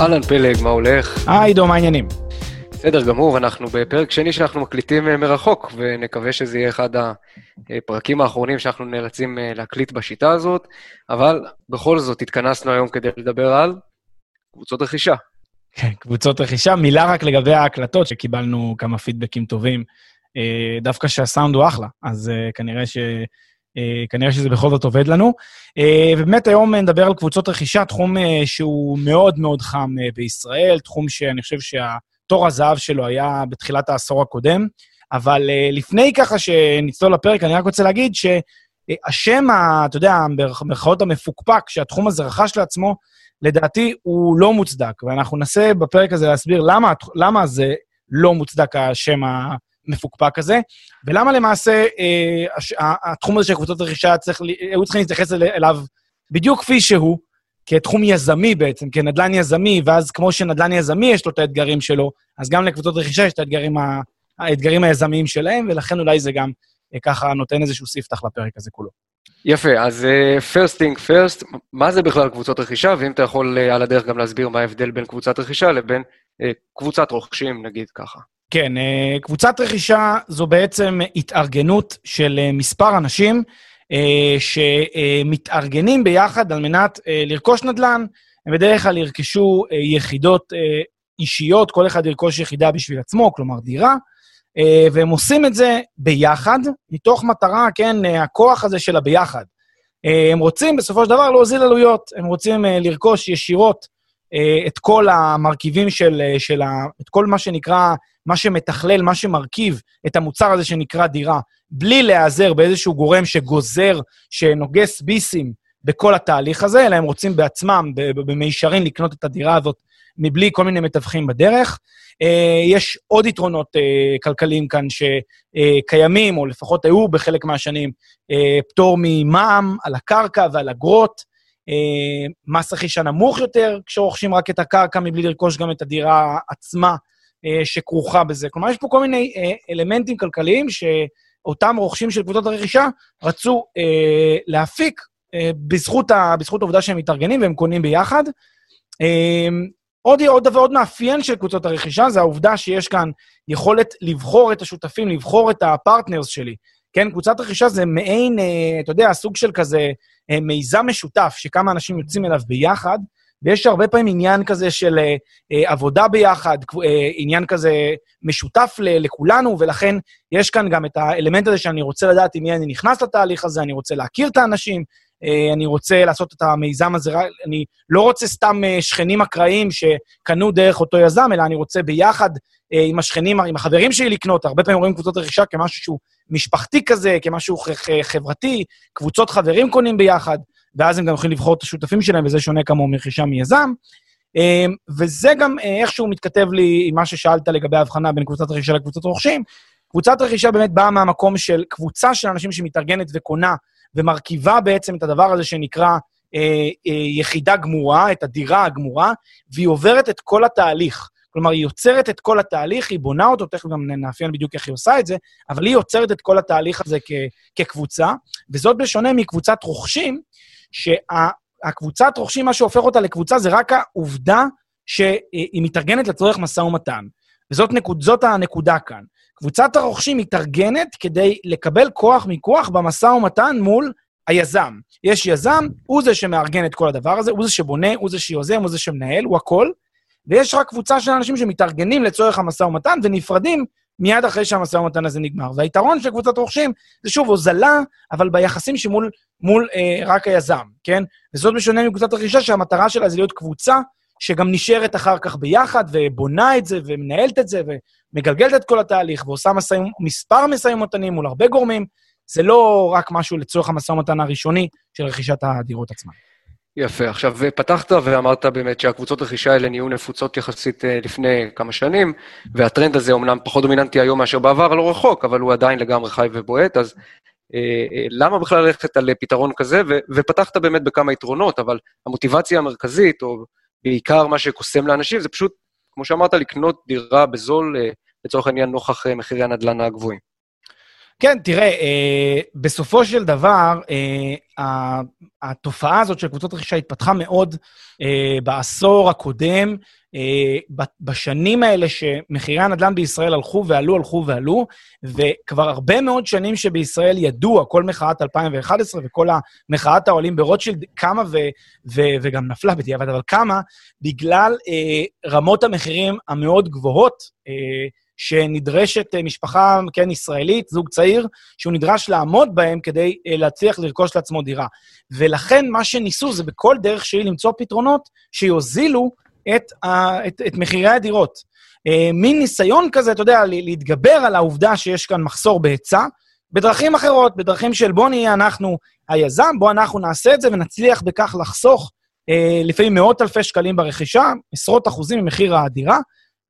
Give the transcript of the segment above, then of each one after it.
אהלן פלג, מה הולך? היי עידו, מה העניינים? בסדר גמור, אנחנו בפרק שני שאנחנו מקליטים אה, מרחוק, ונקווה שזה יהיה אחד הפרקים האחרונים שאנחנו נאלצים אה, להקליט בשיטה הזאת, אבל בכל זאת התכנסנו היום כדי לדבר על קבוצות רכישה. כן, קבוצות רכישה. מילה רק לגבי ההקלטות, שקיבלנו כמה פידבקים טובים. אה, דווקא שהסאונד הוא אחלה, אז כנראה ש... כנראה שזה בכל זאת עובד לנו. ובאמת היום נדבר על קבוצות רכישה, תחום שהוא מאוד מאוד חם בישראל, תחום שאני חושב שה... תור הזהב שלו היה בתחילת העשור הקודם. אבל לפני ככה שנצלול לפרק, אני רק רוצה להגיד שהשם, ה, אתה יודע, במרכאות המפוקפק שהתחום הזה רכש לעצמו, לדעתי הוא לא מוצדק, ואנחנו ננסה בפרק הזה להסביר למה, למה זה לא מוצדק השם המפוקפק הזה, ולמה למעשה אה, הש, התחום הזה של קבוצות רכישה, צריך, היו צריכים להתייחס אליו בדיוק כפי שהוא, כתחום יזמי בעצם, כנדל"ן יזמי, ואז כמו שנדל"ן יזמי יש לו את האתגרים שלו, אז גם לקבוצות רכישה יש את האתגרים, ה... האתגרים היזמיים שלהם, ולכן אולי זה גם אה, ככה נותן איזשהו ספתח לפרק הזה כולו. יפה, אז uh, first thing first, מה זה בכלל קבוצות רכישה, ואם אתה יכול uh, על הדרך גם להסביר מה ההבדל בין קבוצת רכישה לבין uh, קבוצת רוכשים, נגיד ככה. כן, uh, קבוצת רכישה זו בעצם התארגנות של uh, מספר אנשים, אה, שמתארגנים ביחד על מנת אה, לרכוש נדל"ן. הם בדרך כלל ירכשו אה, יחידות אישיות, כל אחד ירכוש יחידה בשביל עצמו, כלומר דירה, והם עושים את זה ביחד, מתוך מטרה, כן, הכוח הזה של הביחד. הם רוצים בסופו של דבר להוזיל עלויות, הם רוצים לרכוש ישירות את כל המרכיבים של, של ה... את כל מה שנקרא, מה שמתכלל, מה שמרכיב את המוצר הזה שנקרא דירה, בלי להיעזר באיזשהו גורם שגוזר, שנוגס ביסים בכל התהליך הזה, אלא הם רוצים בעצמם, במישרין, לקנות את הדירה הזאת מבלי כל מיני מתווכים בדרך. אה, יש עוד יתרונות אה, כלכליים כאן שקיימים, או לפחות היו בחלק מהשנים, אה, פטור ממע"מ על הקרקע ועל אגרות, מס רכישה נמוך יותר כשרוכשים רק את הקרקע מבלי לרכוש גם את הדירה עצמה שכרוכה בזה. כלומר, יש פה כל מיני אלמנטים כלכליים ש... אותם רוכשים של קבוצות הרכישה רצו אה, להפיק אה, בזכות, ה, בזכות העובדה שהם מתארגנים והם קונים ביחד. אה, עוד, עוד דבר, עוד מאפיין של קבוצות הרכישה זה העובדה שיש כאן יכולת לבחור את השותפים, לבחור את הפרטנרס שלי. כן, קבוצת רכישה זה מעין, אה, אתה יודע, סוג של כזה אה, מיזם משותף, שכמה אנשים יוצאים אליו ביחד, ויש הרבה פעמים עניין כזה של אה, אה, עבודה ביחד, אה, עניין כזה משותף לכולנו, ולכן יש כאן גם את האלמנט הזה שאני רוצה לדעת עם מי אני נכנס לתהליך הזה, אני רוצה להכיר את האנשים, אני רוצה לעשות את המיזם הזה, אני לא רוצה סתם אה, שכנים אקראיים שקנו דרך אותו יזם, אלא אני רוצה ביחד אה, עם השכנים, עם החברים שלי לקנות. הרבה פעמים רואים קבוצות רכישה כמשהו שהוא משפחתי כזה, כמשהו חברתי, קבוצות חברים קונים ביחד. ואז הם גם יכולים לבחור את השותפים שלהם, וזה שונה כמוהו מרכישה מיזם. וזה גם אה, איכשהו מתכתב לי עם מה ששאלת לגבי ההבחנה בין קבוצת רכישה לקבוצת רוכשים. קבוצת רכישה באמת באה מהמקום של קבוצה של אנשים שמתארגנת וקונה, ומרכיבה בעצם את הדבר הזה שנקרא אה, אה, יחידה גמורה, את הדירה הגמורה, והיא עוברת את כל התהליך. כלומר, היא יוצרת את כל התהליך, היא בונה אותו, תכף גם נאפיין בדיוק איך היא עושה את זה, אבל היא יוצרת את כל התהליך הזה כ- כקבוצה, וזאת בשונה מקבוצת רוכשים, שהקבוצת רוכשים, מה שהופך אותה לקבוצה זה רק העובדה שהיא מתארגנת לצורך משא ומתן. וזאת נקוד, הנקודה כאן. קבוצת הרוכשים מתארגנת כדי לקבל כוח מיקוח במשא ומתן מול היזם. יש יזם, הוא זה שמארגן את כל הדבר הזה, הוא זה שבונה, הוא זה שיוזם, הוא זה שמנהל, הוא הכל, ויש רק קבוצה של אנשים שמתארגנים לצורך המשא ומתן ונפרדים מיד אחרי שהמשא ומתן הזה נגמר. והיתרון של קבוצת רוכשים זה שוב הוזלה, אבל ביחסים שמול מול, אה, רק היזם, כן? וזאת בשונה מקבוצת רכישה, שהמטרה שלה זה להיות קבוצה שגם נשארת אחר כך ביחד, ובונה את זה, ומנהלת את זה, ומגלגלת את כל התהליך, ועושה מסע, מספר משאים ומתנים מול הרבה גורמים. זה לא רק משהו לצורך המשא ומתן הראשוני של רכישת הדירות עצמן. יפה. עכשיו, פתחת ואמרת באמת שהקבוצות רכישה האלה נהיו נפוצות יחסית אה, לפני כמה שנים, והטרנד הזה אומנם פחות דומיננטי היום מאשר בעבר, לא רחוק, אבל הוא עדיין לגמרי חי ובועט, אז אה, אה, למה בכלל ללכת על פתרון כזה? ו- ופתחת באמת בכמה יתרונות, אבל המוטיבציה המרכזית, או בעיקר מה שקוסם לאנשים, זה פשוט, כמו שאמרת, לקנות דירה בזול, אה, לצורך העניין, נוכח אה, מחירי הנדל"ן הגבוהים. כן, תראה, אה, בסופו של דבר, אה, התופעה הזאת של קבוצות רכישה התפתחה מאוד אה, בעשור הקודם, אה, בשנים האלה שמחירי הנדל"ן בישראל הלכו ועלו, הלכו ועלו, וכבר הרבה מאוד שנים שבישראל ידוע, כל מחאת 2011 וכל המחאת העולים ברוטשילד קמה ו, ו, וגם נפלה בדיעבד, אבל קמה בגלל אה, רמות המחירים המאוד גבוהות, אה, שנדרשת אה, משפחה, כן, ישראלית, זוג צעיר, שהוא נדרש לעמוד בהם כדי אה, להצליח לרכוש לעצמו דירה. ולכן מה שניסו זה בכל דרך שהיא למצוא פתרונות שיוזילו את, ה, את, את מחירי הדירות. אה, מין ניסיון כזה, אתה יודע, להתגבר על העובדה שיש כאן מחסור בהיצע, בדרכים אחרות, בדרכים של בוא נהיה אנחנו היזם, בוא אנחנו נעשה את זה ונצליח בכך לחסוך אה, לפעמים מאות אלפי שקלים ברכישה, עשרות אחוזים ממחיר הדירה,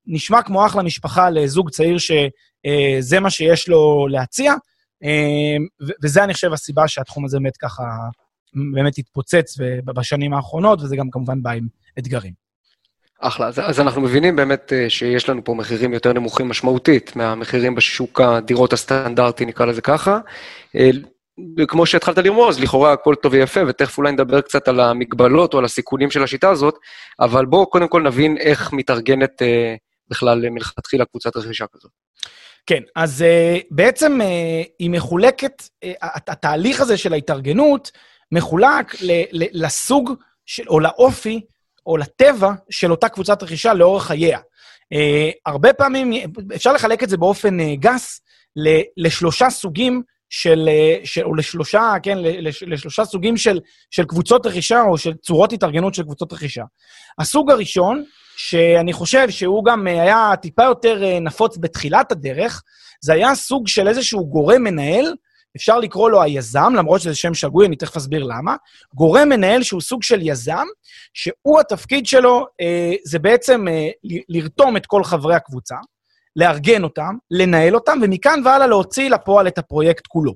נשמע כמו אחלה משפחה לזוג צעיר שזה מה שיש לו להציע, וזה, אני חושב, הסיבה שהתחום הזה באמת ככה, באמת התפוצץ בשנים האחרונות, וזה גם כמובן בא עם אתגרים. אחלה. אז, אז אנחנו מבינים באמת אה, שיש לנו פה מחירים יותר נמוכים משמעותית מהמחירים בשוק הדירות הסטנדרטי, נקרא לזה ככה. אה, כמו שהתחלת לרמוז, לכאורה הכל טוב ויפה, ותכף אולי נדבר קצת על המגבלות או על הסיכונים של השיטה הזאת, אבל בואו קודם כל נבין איך מתארגנת אה, בכלל מלכתחילה קבוצת רכישה כזאת. כן, אז uh, בעצם uh, היא מחולקת, uh, התהליך הזה של ההתארגנות מחולק ל, ל, לסוג של, או לאופי או לטבע של אותה קבוצת רכישה לאורך חייה. הרבה פעמים, אפשר לחלק את זה באופן גס ל, לשלושה סוגים של, של, או לשלושה, כן, לשלושה סוגים של, של קבוצות רכישה או של צורות התארגנות של קבוצות רכישה. הסוג הראשון שאני חושב שהוא גם אה, היה טיפה יותר אה, נפוץ בתחילת הדרך, זה היה סוג של איזשהו גורם מנהל, אפשר לקרוא לו היזם, למרות שזה שם שגוי, אני תכף אסביר למה. גורם מנהל שהוא סוג של יזם, שהוא התפקיד שלו, אה, זה בעצם אה, לרתום את כל חברי הקבוצה, לארגן אותם, לנהל אותם, ומכאן והלאה להוציא לפועל את הפרויקט כולו.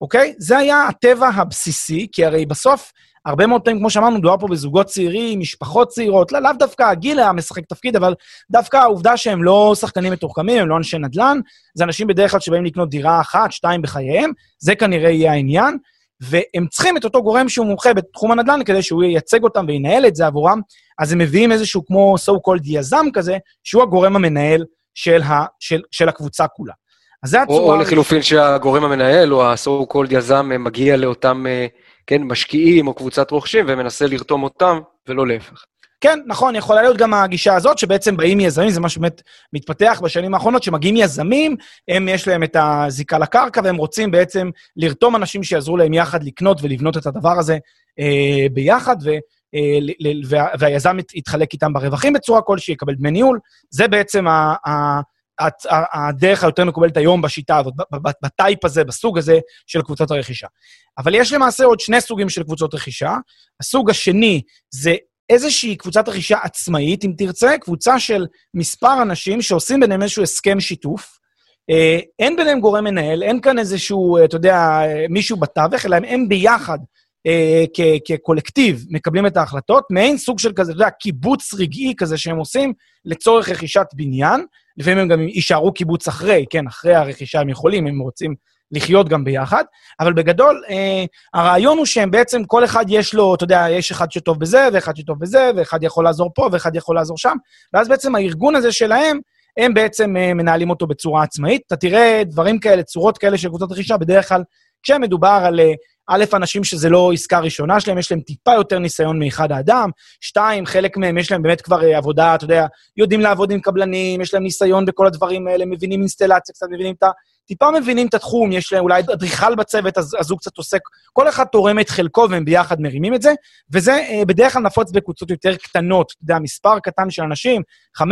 אוקיי? זה היה הטבע הבסיסי, כי הרי בסוף הרבה מאוד פעמים, כמו שאמרנו, מדובר פה בזוגות צעירים, משפחות צעירות, לא, לאו דווקא הגיל היה משחק תפקיד, אבל דווקא העובדה שהם לא שחקנים מתוחכמים, הם לא אנשי נדל"ן, זה אנשים בדרך כלל שבאים לקנות דירה אחת, שתיים בחייהם, זה כנראה יהיה העניין, והם צריכים את אותו גורם שהוא מומחה בתחום הנדל"ן כדי שהוא ייצג אותם וינהל את זה עבורם, אז הם מביאים איזשהו כמו so called יזם כזה, שהוא הגורם המנהל של, ה, של, של הקבוצה כולה. אז זה הצורה... או, או לחילופין שהגורם המנהל, או ה-so called יזם, מגיע לאותם... Uh... כן, משקיעים או קבוצת רוכשים ומנסה לרתום אותם, ולא להפך. כן, נכון, יכולה להיות גם הגישה הזאת, שבעצם באים יזמים, זה מה שבאמת מתפתח בשנים האחרונות, שמגיעים יזמים, הם, יש להם את הזיקה לקרקע, והם רוצים בעצם לרתום אנשים שיעזרו להם יחד לקנות ולבנות את הדבר הזה אה, ביחד, ו, אה, והיזם יתחלק איתם ברווחים בצורה כלשהי, יקבל דמי ניהול. זה בעצם הדרך היותר מקובלת היום בשיטה הזאת, בטייפ הזה, בסוג הזה של קבוצות הרכישה. אבל יש למעשה עוד שני סוגים של קבוצות רכישה. הסוג השני זה איזושהי קבוצת רכישה עצמאית, אם תרצה, קבוצה של מספר אנשים שעושים ביניהם איזשהו הסכם שיתוף. אה, אין ביניהם גורם מנהל, אין כאן איזשהו, אתה יודע, מישהו בתווך, אלא הם ביחד אה, כקולקטיב מקבלים את ההחלטות, מעין סוג של כזה, אתה יודע, קיבוץ רגעי כזה שהם עושים לצורך רכישת בניין. לפעמים הם גם יישארו קיבוץ אחרי, כן, אחרי הרכישה הם יכולים, הם רוצים לחיות גם ביחד, אבל בגדול, אה, הרעיון הוא שהם בעצם, כל אחד יש לו, אתה יודע, יש אחד שטוב בזה, ואחד שטוב בזה, ואחד יכול לעזור פה, ואחד יכול לעזור שם, ואז בעצם הארגון הזה שלהם, הם בעצם אה, מנהלים אותו בצורה עצמאית. אתה תראה דברים כאלה, צורות כאלה של קבוצות רכישה, בדרך כלל, כשמדובר על, אה, א', אנשים שזה לא עסקה ראשונה שלהם, יש להם טיפה יותר ניסיון מאחד האדם. שתיים, חלק מהם יש להם באמת כבר אה, עבודה, אתה יודע, יודעים לעבוד עם קבלנים, יש להם ניסיון בכל הדברים האלה, מבינים אינסטלציה, קצת מבינים את ה... טיפה מבינים את התחום, יש להם אולי אדריכל בצוות, אז, אז הוא קצת עוסק, כל אחד תורם את חלקו והם ביחד מרימים את זה, וזה אה, בדרך כלל נפוץ בקבוצות יותר קטנות, אתה יודע, מספר קטן של אנשים, 15-20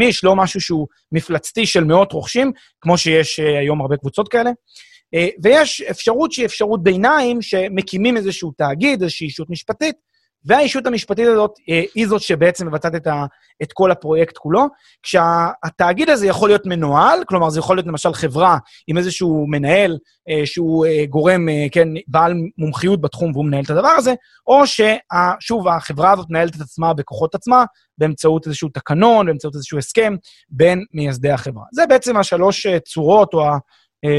איש, לא משהו שהוא מפלצתי של מאות רוכשים, כמו שיש אה, היום הרבה קבוצות כאלה. אה, ויש אפשרות שהיא אפשרות ביניים, שמקימים איזשהו תאגיד, איזושהי אישות משפטית, והאישות המשפטית הזאת אה, היא זאת שבעצם מבצעת את, ה, את כל הפרויקט כולו, כשהתאגיד הזה יכול להיות מנוהל, כלומר זה יכול להיות למשל חברה עם איזשהו מנהל אה, שהוא אה, גורם, כן, בעל מומחיות בתחום והוא מנהל את הדבר הזה, או ששוב, החברה הזאת מנהלת את עצמה בכוחות עצמה, באמצעות איזשהו תקנון, באמצעות איזשהו הסכם בין מייסדי החברה. זה בעצם השלוש צורות או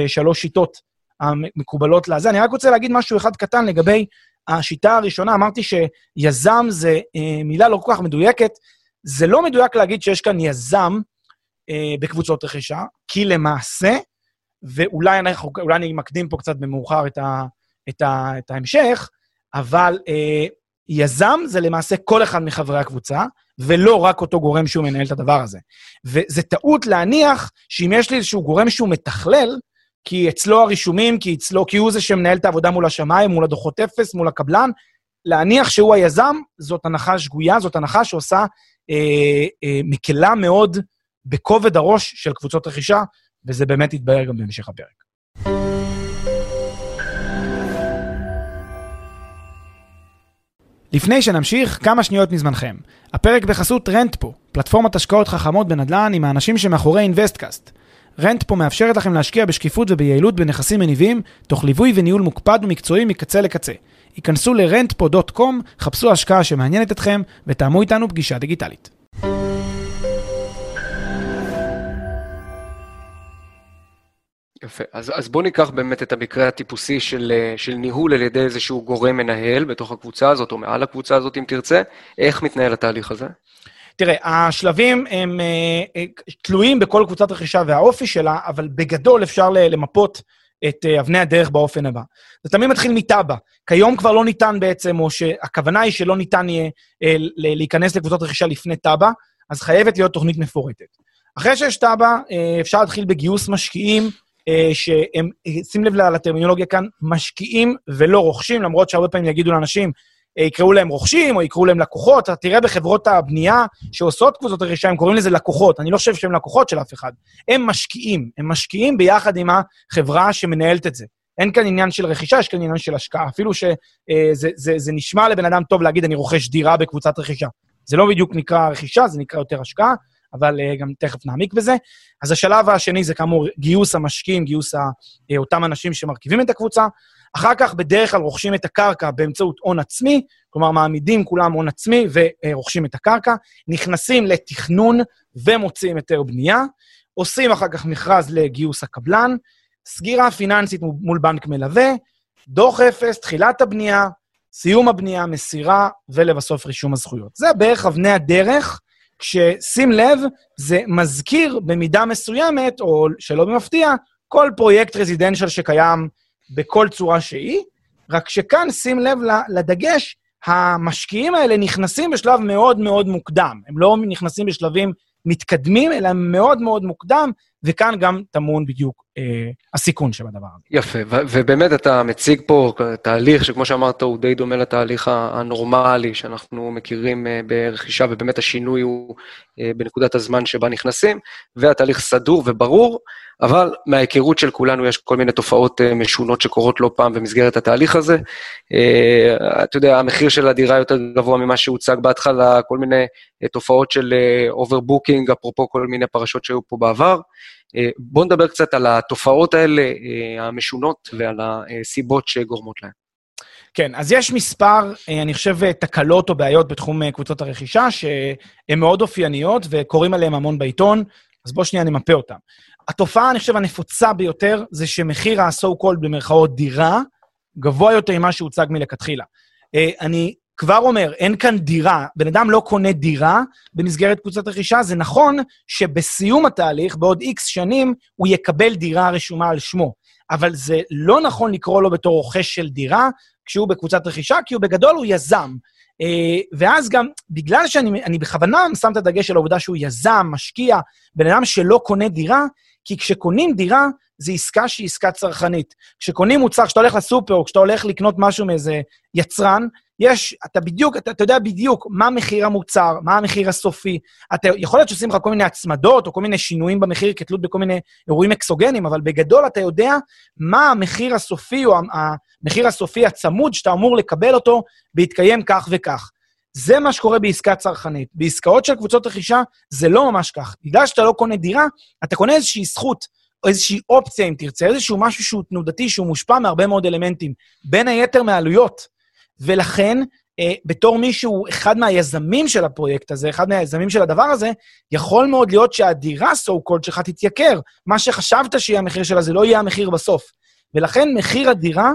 השלוש שיטות המקובלות לזה. אני רק רוצה להגיד משהו אחד קטן לגבי השיטה הראשונה, אמרתי שיזם זה אה, מילה לא כל כך מדויקת. זה לא מדויק להגיד שיש כאן יזם אה, בקבוצות רכישה, כי למעשה, ואולי אנחנו, אני מקדים פה קצת במאוחר את, ה, את, ה, את ההמשך, אבל אה, יזם זה למעשה כל אחד מחברי הקבוצה, ולא רק אותו גורם שהוא מנהל את הדבר הזה. וזה טעות להניח שאם יש לי איזשהו גורם שהוא מתכלל, כי אצלו הרישומים, כי אצלו, כי הוא זה שמנהל את העבודה מול השמיים, מול הדוחות אפס, מול הקבלן. להניח שהוא היזם, זאת הנחה שגויה, זאת הנחה שעושה אה, אה, מקלה מאוד בכובד הראש של קבוצות רכישה, וזה באמת יתבהר גם בהמשך הפרק. לפני שנמשיך, כמה שניות מזמנכם. הפרק בחסות רנטפו, פלטפורמת השקעות חכמות בנדל"ן עם האנשים שמאחורי אינוויסטקאסט. רנטפו מאפשרת לכם להשקיע בשקיפות וביעילות בנכסים מניבים, תוך ליווי וניהול מוקפד ומקצועי מקצה לקצה. היכנסו ל-rentpo.com, חפשו השקעה שמעניינת אתכם, ותאמו איתנו פגישה דיגיטלית. יפה. אז, אז בואו ניקח באמת את המקרה הטיפוסי של, של ניהול על ידי איזשהו גורם מנהל בתוך הקבוצה הזאת, או מעל הקבוצה הזאת, אם תרצה. איך מתנהל התהליך הזה? תראה, השלבים הם אה, אה, תלויים בכל קבוצת רכישה והאופי שלה, אבל בגדול אפשר למפות את אה, אבני הדרך באופן הבא. זה תמיד מתחיל מתב"ע. כיום כבר לא ניתן בעצם, או שהכוונה היא שלא ניתן יהיה להיכנס לקבוצות רכישה לפני תב"ע, אז חייבת להיות תוכנית מפורטת. אחרי שיש תב"ע, אפשר להתחיל בגיוס משקיעים, שהם, שים לב לטרמינולוגיה כאן, משקיעים ולא רוכשים, למרות שהרבה פעמים יגידו לאנשים, יקראו להם רוכשים או יקראו להם לקוחות. אתה תראה בחברות הבנייה שעושות קבוצות רכישה, הם קוראים לזה לקוחות. אני לא חושב שהם לקוחות של אף אחד. הם משקיעים. הם משקיעים ביחד עם החברה שמנהלת את זה. אין כאן עניין של רכישה, יש כאן עניין של השקעה. אפילו שזה אה, זה, זה, זה נשמע לבן אדם טוב להגיד, אני רוכש דירה בקבוצת רכישה. זה לא בדיוק נקרא רכישה, זה נקרא יותר השקעה, אבל uh, גם תכף נעמיק בזה. אז השלב השני זה כאמור גיוס המשקיעים, גיוס ה, uh, אותם אנשים שמרכיבים את הקבוצה. אחר כך בדרך כלל רוכשים את הקרקע באמצעות הון עצמי, כלומר מעמידים כולם הון עצמי ורוכשים את הקרקע, נכנסים לתכנון ומוציאים היתר בנייה, עושים אחר כך מכרז לגיוס הקבלן, סגירה פיננסית מול בנק מלווה, דוח אפס, תחילת הבנייה, סיום הבנייה, מסירה, ולבסוף רישום הזכויות. זה בערך אבני הדרך, כששים לב, זה מזכיר במידה מסוימת, או שלא במפתיע, כל פרויקט רזידנציאל שקיים בכל צורה שהיא, רק שכאן שים לב לדגש, המשקיעים האלה נכנסים בשלב מאוד מאוד מוקדם. הם לא נכנסים בשלבים מתקדמים, אלא מאוד מאוד מוקדם, וכאן גם טמון בדיוק אה, הסיכון שבדבר הזה. יפה, ו- ובאמת אתה מציג פה תהליך שכמו שאמרת, הוא די דומה לתהליך הנורמלי שאנחנו מכירים אה, ברכישה, ובאמת השינוי הוא אה, בנקודת הזמן שבה נכנסים, והתהליך סדור וברור. אבל מההיכרות של כולנו יש כל מיני תופעות אה, משונות שקורות לא פעם במסגרת התהליך הזה. אה, אתה יודע, המחיר של הדירה יותר גבוה ממה שהוצג בהתחלה, כל מיני אה, תופעות של overbooking, אפרופו כל מיני פרשות שהיו פה בעבר. בואו נדבר קצת על התופעות האלה המשונות ועל הסיבות שגורמות להן. כן, אז יש מספר, אני חושב, תקלות או בעיות בתחום קבוצות הרכישה, שהן מאוד אופייניות וקוראים עליהן המון בעיתון, אז בואו שנייה נמפה אותן. התופעה, אני חושב, הנפוצה ביותר, זה שמחיר ה-so called במרכאות דירה, גבוה יותר ממה שהוצג מלכתחילה. אה, אני כבר אומר, אין כאן דירה, בן אדם לא קונה דירה במסגרת קבוצת רכישה, זה נכון שבסיום התהליך, בעוד איקס שנים, הוא יקבל דירה רשומה על שמו. אבל זה לא נכון לקרוא לו בתור רוכש של דירה כשהוא בקבוצת רכישה, כי הוא בגדול הוא יזם. אה, ואז גם, בגלל שאני בכוונה שם את הדגש על העובדה שהוא יזם, משקיע, בן אדם שלא קונה דירה, כי כשקונים דירה, זו עסקה שהיא עסקה צרכנית. כשקונים מוצר, כשאתה הולך לסופר, או כשאתה הולך לקנות משהו מאיזה יצרן, יש, אתה בדיוק, אתה, אתה יודע בדיוק מה מחיר המוצר, מה המחיר הסופי. אתה, יכול להיות שעושים לך כל מיני הצמדות או כל מיני שינויים במחיר כתלות בכל מיני אירועים אקסוגנים, אבל בגדול אתה יודע מה המחיר הסופי או המחיר הסופי הצמוד שאתה אמור לקבל אותו בהתקיים כך וכך. זה מה שקורה בעסקה צרכנית. בעסקאות של קבוצות רכישה זה לא ממש כך. בגלל שאתה לא קונה דירה, אתה קונה איזושהי זכות או איזושהי אופציה, אם תרצה, איזשהו משהו שהוא תנודתי, שהוא מושפע מהרבה מאוד אלמנטים, בין היתר מעלויות. ולכן, אה, בתור מישהו, אחד מהיזמים של הפרויקט הזה, אחד מהיזמים של הדבר הזה, יכול מאוד להיות שהדירה, so called, שלך תתייקר. מה שחשבת שיהיה המחיר שלה, זה לא יהיה המחיר בסוף. ולכן מחיר הדירה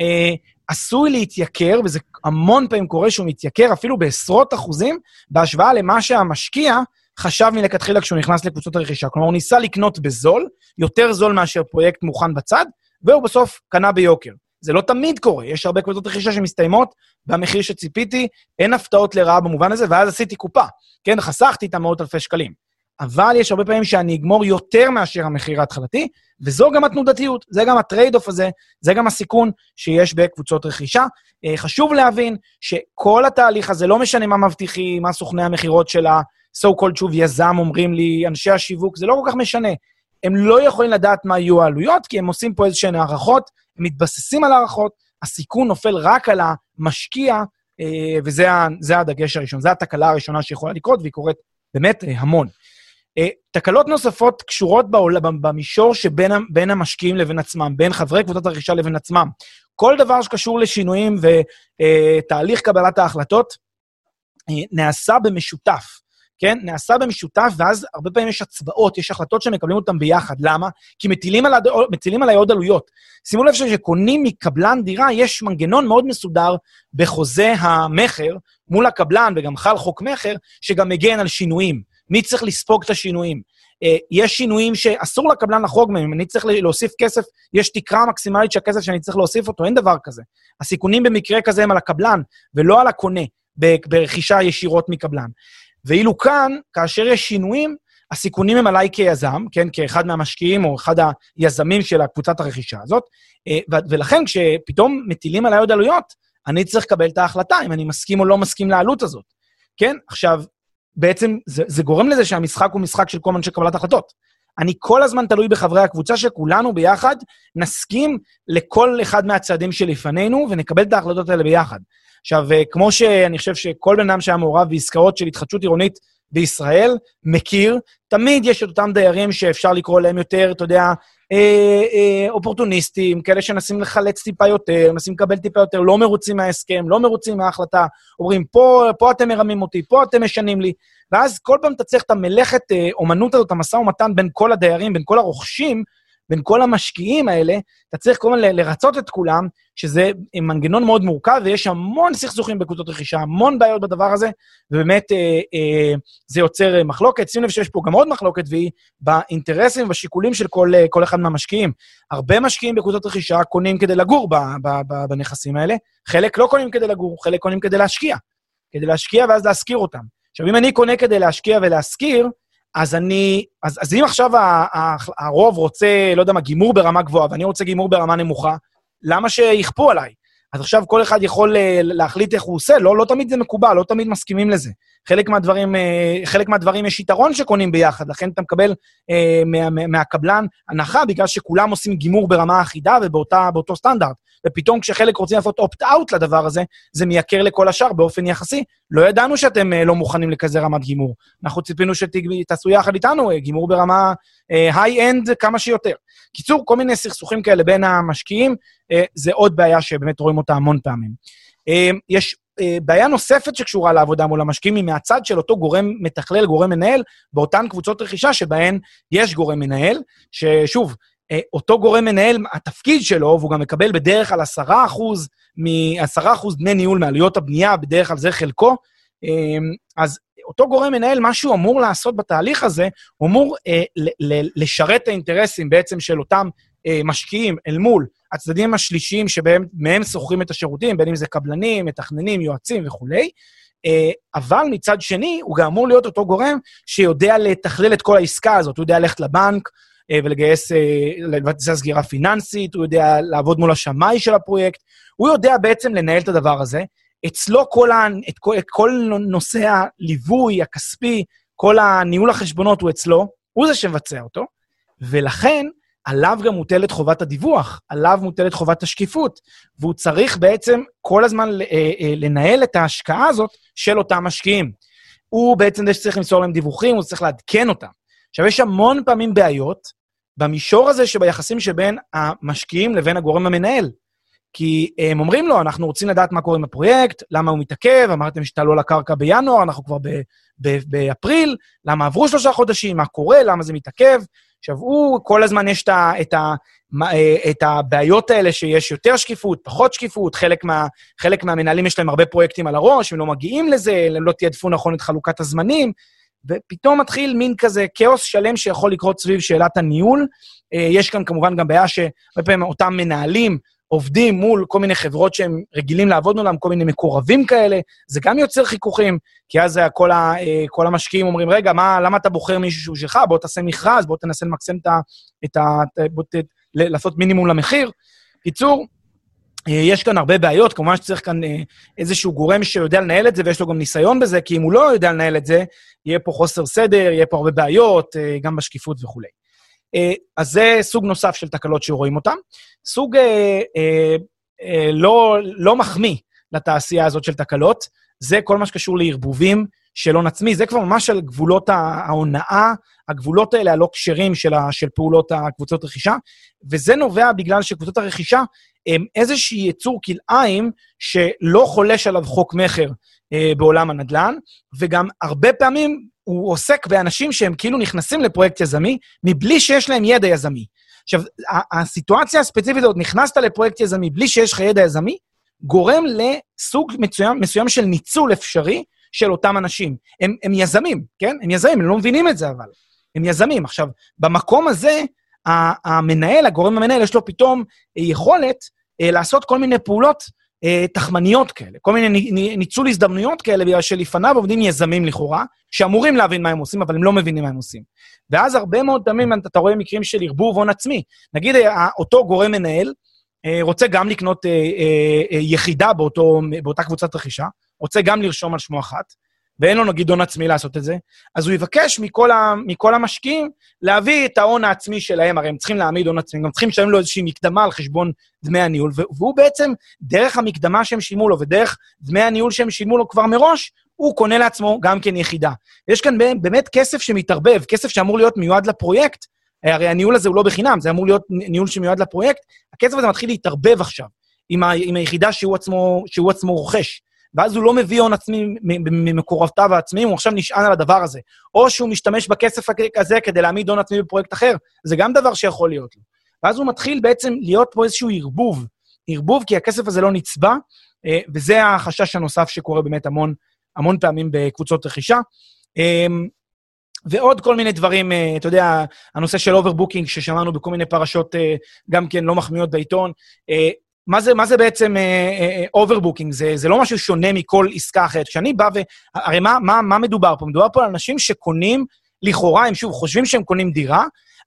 אה, עשוי להתייקר, וזה המון פעמים קורה שהוא מתייקר אפילו בעשרות אחוזים, בהשוואה למה שהמשקיע חשב מלכתחילה כשהוא נכנס לקבוצות הרכישה. כלומר, הוא ניסה לקנות בזול, יותר זול מאשר פרויקט מוכן בצד, והוא בסוף קנה ביוקר. זה לא תמיד קורה, יש הרבה קבוצות רכישה שמסתיימות במחיר שציפיתי, אין הפתעות לרעה במובן הזה, ואז עשיתי קופה. כן, חסכתי את המאות אלפי שקלים. אבל יש הרבה פעמים שאני אגמור יותר מאשר המחיר ההתחלתי, וזו גם התנודתיות, זה גם ה trade-off הזה, זה גם הסיכון שיש בקבוצות רכישה. אה, חשוב להבין שכל התהליך הזה, לא משנה מה מבטיחים, מה סוכני המכירות של ה-so called שוב יזם אומרים לי, אנשי השיווק, זה לא כל כך משנה. הם לא יכולים לדעת מה יהיו העלויות, כי הם עושים פה איזשהן הערכות, הם מתבססים על הערכות, הסיכון נופל רק על המשקיע, אה, וזה הדגש הראשון. זו התקלה הראשונה שיכולה לקרות, והיא קורית באמת אה, המון. אה, תקלות נוספות קשורות בעולם, במישור שבין המשקיעים לבין עצמם, בין חברי קבוצת הרכישה לבין עצמם. כל דבר שקשור לשינויים ותהליך קבלת ההחלטות נעשה במשותף. כן? נעשה במשותף, ואז הרבה פעמים יש הצבעות, יש החלטות שמקבלים אותן ביחד. למה? כי מטילים, על הד... מטילים עליי עוד עלויות. שימו לב שכשקונים מקבלן דירה, יש מנגנון מאוד מסודר בחוזה המכר מול הקבלן, וגם חל חוק מכר, שגם מגן על שינויים. מי צריך לספוג את השינויים? אה, יש שינויים שאסור לקבלן לחרוג מהם, אם אני צריך להוסיף כסף, יש תקרה מקסימלית של הכסף שאני צריך להוסיף אותו, אין דבר כזה. הסיכונים במקרה כזה הם על הקבלן, ולא על הקונה, ברכישה ישירות מקבלן. ואילו כאן, כאשר יש שינויים, הסיכונים הם עליי כיזם, כן, כאחד מהמשקיעים או אחד היזמים של קבוצת הרכישה הזאת, אה, ולכן כשפתאום מטילים עליי עוד עלויות, אני צריך לקבל את ההחלטה אם אני מסכים או לא מסכים לעלות הזאת, כן? עכשיו, בעצם זה, זה גורם לזה שהמשחק הוא משחק של כל אנשי קבלת החלטות. אני כל הזמן תלוי בחברי הקבוצה שכולנו ביחד נסכים לכל אחד מהצעדים שלפנינו ונקבל את ההחלטות האלה ביחד. עכשיו, אה, כמו שאני חושב שכל בן אדם שהיה מעורב בעסקאות של התחדשות עירונית בישראל מכיר, תמיד יש את אותם דיירים שאפשר לקרוא להם יותר, אתה יודע, אה, אה, אופורטוניסטים, כאלה שמנסים לחלץ טיפה יותר, מנסים לקבל טיפה יותר, לא מרוצים מההסכם, לא מרוצים מההחלטה, אומרים, פה, פה אתם מרמים אותי, פה אתם משנים לי, ואז כל פעם אתה צריך את המלאכת אה, אומנות הזאת, המשא ומתן בין כל הדיירים, בין כל הרוכשים, בין כל המשקיעים האלה, אתה צריך כל הזמן לרצות את כולם, שזה מנגנון מאוד מורכב, ויש המון סכסוכים בקבוצות רכישה, המון בעיות בדבר הזה, ובאמת אה, אה, זה יוצר אה, מחלוקת. שימו לב שיש פה גם עוד מחלוקת, והיא באינטרסים ובשיקולים של כל, אה, כל אחד מהמשקיעים. הרבה משקיעים בקבוצות רכישה קונים כדי לגור ב, ב, ב, בנכסים האלה, חלק לא קונים כדי לגור, חלק קונים כדי להשקיע. כדי להשקיע ואז להשכיר אותם. עכשיו, אם אני קונה כדי להשקיע ולהשכיר, אז אני, אז, אז אם עכשיו הרוב רוצה, לא יודע מה, גימור ברמה גבוהה, ואני רוצה גימור ברמה נמוכה, למה שיכפו עליי? אז עכשיו כל אחד יכול אה, להחליט איך הוא עושה, לא, לא תמיד זה מקובל, לא תמיד מסכימים לזה. חלק מהדברים, אה, חלק מהדברים יש יתרון שקונים ביחד, לכן אתה מקבל אה, מה, מה, מהקבלן הנחה, בגלל שכולם עושים גימור ברמה אחידה ובאותו סטנדרט. ופתאום כשחלק רוצים לעשות אופט-אאוט לדבר הזה, זה מייקר לכל השאר באופן יחסי. לא ידענו שאתם אה, לא מוכנים לכזה רמת גימור. אנחנו ציפינו שתעשו יחד איתנו אה, גימור ברמה אה, כמה שיותר. קיצור, כל מיני סכסוכים כאלה בין המשקיעים, זה עוד בעיה שבאמת רואים אותה המון פעמים. יש בעיה נוספת שקשורה לעבודה מול המשקיעים היא מהצד של אותו גורם מתכלל, גורם מנהל, באותן קבוצות רכישה שבהן יש גורם מנהל, ששוב, אה, אותו גורם מנהל, התפקיד שלו, והוא גם מקבל בדרך כלל 10 אחוז, מ-10 אחוז דמי ניהול מעלויות הבנייה, בדרך כלל זה חלקו, אה, אז אותו גורם מנהל, מה שהוא אמור לעשות בתהליך הזה, הוא אמור אה, לשרת את האינטרסים בעצם של אותם משקיעים אל מול הצדדים השלישיים שמהם שוכרים את השירותים, בין אם זה קבלנים, מתכננים, יועצים וכולי, אה, אבל מצד שני, הוא גם אמור להיות אותו גורם שיודע לתכלל את כל העסקה הזאת. הוא יודע ללכת לבנק אה, ולגייס, אה, לבצע סגירה פיננסית, הוא יודע לעבוד מול השמאי של הפרויקט, הוא יודע בעצם לנהל את הדבר הזה. אצלו כל, ה, את כל, את כל נושא הליווי הכספי, כל הניהול החשבונות הוא אצלו, הוא זה שמבצע אותו, ולכן עליו גם מוטלת חובת הדיווח, עליו מוטלת חובת השקיפות, והוא צריך בעצם כל הזמן אה, אה, לנהל את ההשקעה הזאת של אותם משקיעים. הוא בעצם זה שצריך למסור להם דיווחים, הוא צריך לעדכן אותם. עכשיו, יש המון פעמים בעיות במישור הזה שביחסים שבין המשקיעים לבין הגורם המנהל. כי הם אומרים לו, אנחנו רוצים לדעת מה קורה עם הפרויקט, למה הוא מתעכב, אמרתם שתעלו לקרקע בינואר, אנחנו כבר באפריל, למה עברו שלושה חודשים, מה קורה, למה זה מתעכב. עכשיו, הוא, כל הזמן יש את, ה, את, ה, אה, את הבעיות האלה שיש יותר שקיפות, פחות שקיפות, חלק, מה, חלק מהמנהלים יש להם הרבה פרויקטים על הראש, הם לא מגיעים לזה, הם לא תיעדפו נכון את חלוקת הזמנים, ופתאום מתחיל מין כזה כאוס שלם שיכול לקרות סביב שאלת הניהול. אה, יש כאן כמובן גם בעיה שהרבה פעמים אותם מנהלים עובדים מול כל מיני חברות שהם רגילים לעבוד מולם, כל מיני מקורבים כאלה, זה גם יוצר חיכוכים, כי אז כל, ה, אה, כל המשקיעים אומרים, רגע, מה, למה אתה בוחר מישהו שהוא שלך? בוא תעשה מכרז, בוא תנסה למקסם את ה... את ה בוא ת, לעשות מינימום למחיר. קיצור, אה, יש כאן הרבה בעיות, כמובן שצריך כאן אה, איזשהו גורם שיודע לנהל את זה, ויש לו גם ניסיון בזה, כי אם הוא לא יודע לנהל את זה, יהיה פה חוסר סדר, יהיה פה הרבה בעיות, גם בשקיפות וכולי. אה, אז זה סוג נוסף של תקלות שרואים אותן. סוג אה, אה, לא, לא מחמיא לתעשייה הזאת של תקלות, זה כל מה שקשור לערבובים של הון עצמי. זה כבר ממש על גבולות ההונאה, הגבולות האלה הלא כשרים של, של פעולות הקבוצות רכישה, וזה נובע בגלל שקבוצות הרכישה הם איזשהי יצור כלאיים שלא חולש עליו חוק מכר אה, בעולם הנדל"ן, וגם הרבה פעמים הוא עוסק באנשים שהם כאילו נכנסים לפרויקט יזמי, מבלי שיש להם ידע יזמי. עכשיו, הסיטואציה הספציפית הזאת, נכנסת לפרויקט יזמי בלי שיש לך ידע יזמי, גורם לסוג מסוים, מסוים של ניצול אפשרי של אותם אנשים. הם, הם יזמים, כן? הם יזמים, הם לא מבינים את זה אבל. הם יזמים. עכשיו, במקום הזה, המנהל, הגורם המנהל, יש לו פתאום יכולת אה, לעשות כל מיני פעולות תחמניות כאלה, כל מיני ניצול הזדמנויות כאלה, בגלל שלפניו עובדים יזמים לכאורה, שאמורים להבין מה הם עושים, אבל הם לא מבינים מה הם עושים. ואז הרבה מאוד פעמים אתה רואה מקרים של ערבוב הון עצמי. נגיד, אה, אותו גורם מנהל אה, רוצה גם לקנות יחידה באותו, באותה קבוצת רכישה, רוצה גם לרשום על שמו אחת, ואין לו נגיד הון עצמי לעשות את זה, אז הוא יבקש מכל, ה, מכל המשקיעים להביא את ההון העצמי שלהם, הרי הם צריכים להעמיד הון עצמי, גם צריכים לשלם לו איזושהי מקדמה על חשבון דמי הניהול, והוא בעצם, דרך המקדמה שהם שילמו לו ודרך דמי הניהול שהם שילמו לו כבר מראש, הוא קונה לעצמו גם כן יחידה. יש כאן באמת כסף שמתערבב, כסף שאמור להיות מיועד לפרויקט, הרי הניהול הזה הוא לא בחינם, זה אמור להיות ניהול שמיועד לפרויקט, הכסף הזה מתחיל להתערבב עכשיו עם, ה, עם היחידה שהוא עצמו, שהוא עצמו רוכש. ואז הוא לא מביא הון עצמי ממקורותיו העצמיים, הוא עכשיו נשען על הדבר הזה. או שהוא משתמש בכסף הזה כדי להעמיד הון עצמי בפרויקט אחר, זה גם דבר שיכול להיות לו. ואז הוא מתחיל בעצם להיות פה איזשהו ערבוב. ערבוב כי הכסף הזה לא נצבע, אה, וזה החשש הנוסף שקורה באמת המון, המון פעמים בקבוצות רכישה. אמ, ועוד כל מיני דברים, אה, אתה יודע, הנושא של overbooking ששמענו בכל מיני פרשות אה, גם כן לא מחמיאות בעיתון. מה זה, מה זה בעצם overbooking? אה, אה, זה, זה לא משהו שונה מכל עסקה אחרת. כשאני בא ו... הרי מה, מה, מה מדובר פה? מדובר פה על אנשים שקונים, לכאורה, הם שוב חושבים שהם קונים דירה,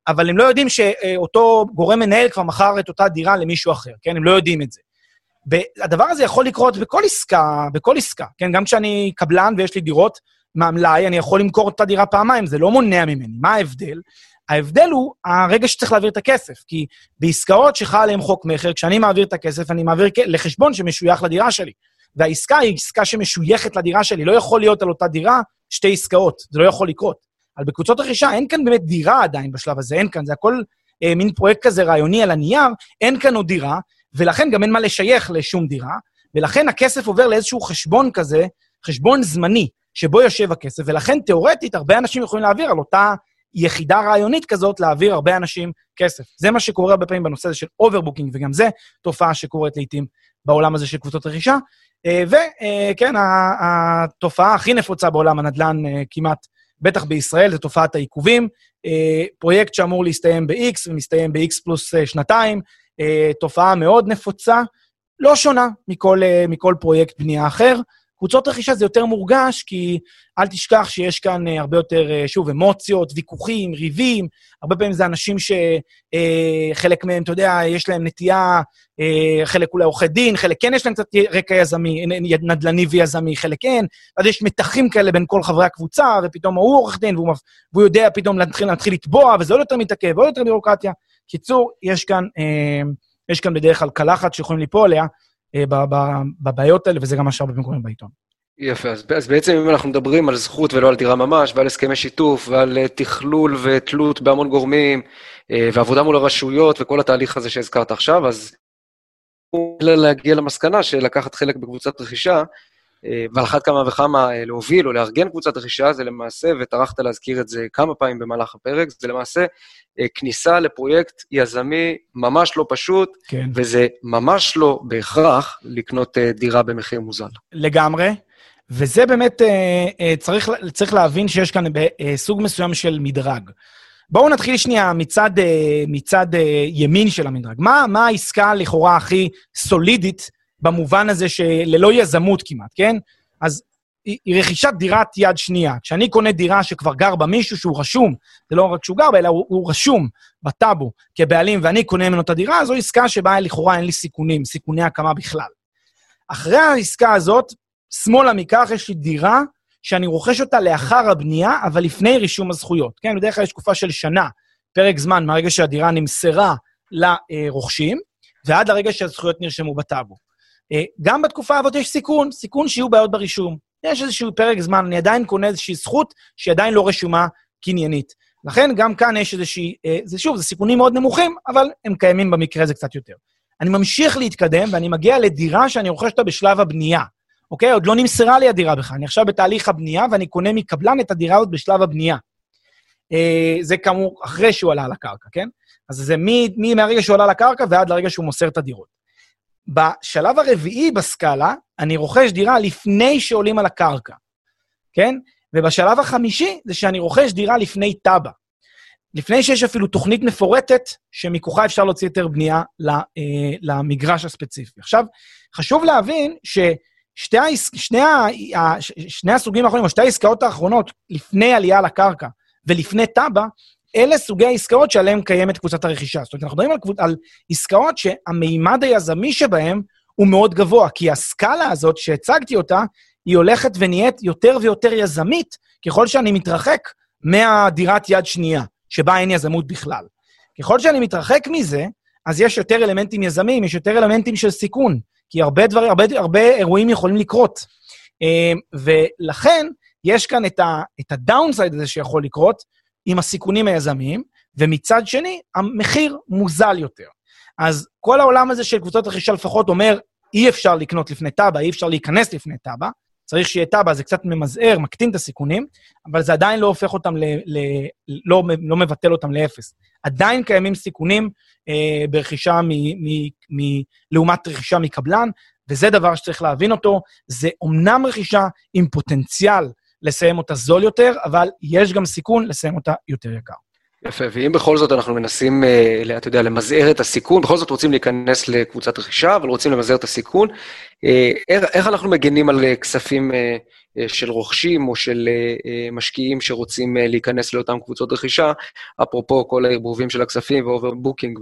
אבל הם לא יודעים שאותו גורם מנהל כבר מכר את אותה דירה למישהו אחר, כן? הם לא יודעים את זה. והדבר הזה יכול לקרות בכל עסקה, בכל עסקה, כן? גם כשאני קבלן ויש לי דירות מהמלאי, אני יכול למכור את הדירה פעמיים, זה לא מונע ממני. מה ההבדל? ההבדל הוא הרגע שצריך להעביר את הכסף, כי בעסקאות שחל עליהן חוק מכר, כשאני מעביר את הכסף, אני מעביר לחשבון שמשוייך לדירה שלי. והעסקה היא עסקה שמשויכת לדירה שלי, לא יכול להיות על אותה דירה שתי עסקאות, זה לא יכול לקרות. אבל בקבוצות רכישה אין כאן באמת דירה עדיין בשלב הזה, אין כאן, זה הכל אה, מין פרויקט כזה רעיוני על הנייר, אין כאן עוד דירה, ולכן גם אין מה לשייך לשום דירה, ולכן הכסף עובר לאיזשהו חשבון כזה, חשבון זמני, שבו יושב הכסף, ולכן תיאורטית הרבה אנשים יכולים להעביר על אותה יחידה רעיונית כזאת להעביר הרבה אנשים כסף. זה מה שקורה הרבה פעמים בנושא הזה של overbooking, וגם זה תופעה שקורית לעיתים בעולם הזה של קבוצות רכישה. אה, וכן, אה, התופעה הכי נפוצה בעולם הנדל"ן אה, כמעט בטח בישראל, זה תופעת העיכובים. פרויקט שאמור להסתיים ב-X ומסתיים ב-X פלוס שנתיים, תופעה מאוד נפוצה, לא שונה מכל, מכל פרויקט בנייה אחר. קבוצות רכישה זה יותר מורגש, כי אל תשכח שיש כאן אה, הרבה יותר, אה, שוב, אמוציות, ויכוחים, ריבים. הרבה פעמים זה אנשים שחלק מהם, אתה יודע, יש להם נטייה, חלק אולי עורכי דין, חלק כן יש להם קצת רקע יזמי, נדל"ני ויזמי, חלק כן. אז יש מתחים כאלה בין כל חברי הקבוצה, ופתאום הוא עורך דין, והוא, והוא יודע פתאום להתחיל, להתחיל לתבוע, וזה עוד יותר מתעכב, עוד יותר ביורוקרטיה. קיצור, יש כאן, יש כאן בדרך כלל קלחת שיכולים ליפול עליה, אה, בבעיות האלה, וזה גם מה שהרבה פעמים קוראים בעיתון. יפה, אז, אז בעצם אם אנחנו מדברים על זכות ולא על דירה ממש, ועל הסכמי שיתוף, ועל אה, תכלול ותלות בהמון גורמים, אה, ועבודה מול הרשויות, וכל התהליך הזה שהזכרת עכשיו, אז להגיע למסקנה שלקחת חלק בקבוצת רכישה, אה, ועל אחת כמה וכמה אה, להוביל או לארגן קבוצת רכישה, זה למעשה, וטרחת להזכיר את זה כמה פעמים במהלך הפרק, זה למעשה אה, כניסה לפרויקט יזמי ממש לא פשוט, כן. וזה ממש לא בהכרח לקנות דירה במחיר מוזל. לגמרי. וזה באמת, צריך, צריך להבין שיש כאן סוג מסוים של מדרג. בואו נתחיל שנייה מצד, מצד ימין של המדרג. מה, מה העסקה לכאורה הכי סולידית במובן הזה שללא יזמות כמעט, כן? אז היא רכישת דירת יד שנייה. כשאני קונה דירה שכבר גר בה מישהו שהוא רשום, זה לא רק שהוא גר בה, אלא הוא, הוא רשום בטאבו כבעלים, ואני קונה ממנו את הדירה, זו עסקה שבה לכאורה אין לי סיכונים, סיכוני הקמה בכלל. אחרי העסקה הזאת, שמאלה מכך יש לי דירה שאני רוכש אותה לאחר הבנייה, אבל לפני רישום הזכויות. כן, בדרך כלל יש תקופה של שנה, פרק זמן מהרגע שהדירה נמסרה לרוכשים, ועד לרגע שהזכויות נרשמו בטאבו. אה, גם בתקופה הזאת יש סיכון, סיכון שיהיו בעיות ברישום. יש איזשהו פרק זמן, אני עדיין קונה איזושהי זכות שהיא עדיין לא רשומה קניינית. לכן גם כאן יש איזושהי, אה, זה שוב, זה סיכונים מאוד נמוכים, אבל הם קיימים במקרה הזה קצת יותר. אני ממשיך להתקדם, ואני מגיע לדירה שאני רוכש אותה בשלב הבנייה. אוקיי? עוד לא נמסרה לי הדירה בכלל, אני עכשיו בתהליך הבנייה, ואני קונה מקבלן את הדירה הזאת בשלב הבנייה. אה, זה כאמור אחרי שהוא עלה על הקרקע, כן? אז זה מי מהרגע שהוא עלה על הקרקע ועד לרגע שהוא מוסר את הדירות. בשלב הרביעי בסקאלה, אני רוכש דירה לפני שעולים על הקרקע, כן? ובשלב החמישי זה שאני רוכש דירה לפני תב"ע. לפני שיש אפילו תוכנית מפורטת שמכוחה אפשר להוציא יותר בנייה אה, למגרש הספציפי. עכשיו, חשוב להבין ששני העס... שני, ה... שני הסוגים האחרונים, או שתי העסקאות האחרונות, לפני עלייה לקרקע ולפני תב"ע, אלה סוגי העסקאות שעליהן קיימת קבוצת הרכישה. זאת אומרת, אנחנו מדברים על, קבוצ... על עסקאות שהמימד היזמי שבהן הוא מאוד גבוה, כי הסקאלה הזאת שהצגתי אותה, היא הולכת ונהיית יותר ויותר יזמית ככל שאני מתרחק מהדירת יד שנייה, שבה אין יזמות בכלל. ככל שאני מתרחק מזה, אז יש יותר אלמנטים יזמים, יש יותר אלמנטים של סיכון, כי הרבה דברים, הרבה, הרבה אירועים יכולים לקרות. אה, ולכן, יש כאן את הדאונסייד הזה שיכול לקרות, עם הסיכונים היזמיים, ומצד שני, המחיר מוזל יותר. אז כל העולם הזה של קבוצות רכישה לפחות אומר, אי אפשר לקנות לפני תב"ע, אי אפשר להיכנס לפני תב"ע, צריך שיהיה תב"ע, זה קצת ממזער, מקטין את הסיכונים, אבל זה עדיין לא הופך אותם, ל, ל, לא, לא מבטל אותם לאפס. עדיין קיימים סיכונים אה, ברכישה מ, מ, מ, לעומת רכישה מקבלן, וזה דבר שצריך להבין אותו. זה אומנם רכישה עם פוטנציאל לסיים אותה זול יותר, אבל יש גם סיכון לסיים אותה יותר יקר. יפה, ואם בכל זאת אנחנו מנסים, אה, אתה יודע, למזער את הסיכון, בכל זאת רוצים להיכנס לקבוצת רכישה, אבל רוצים למזער את הסיכון, אה, איך, אנחנו מגנים על אה, כספים של רוכשים או של משקיעים שרוצים להיכנס לאותן קבוצות רכישה, אפרופו כל הערבובים של הכספים ו overbooking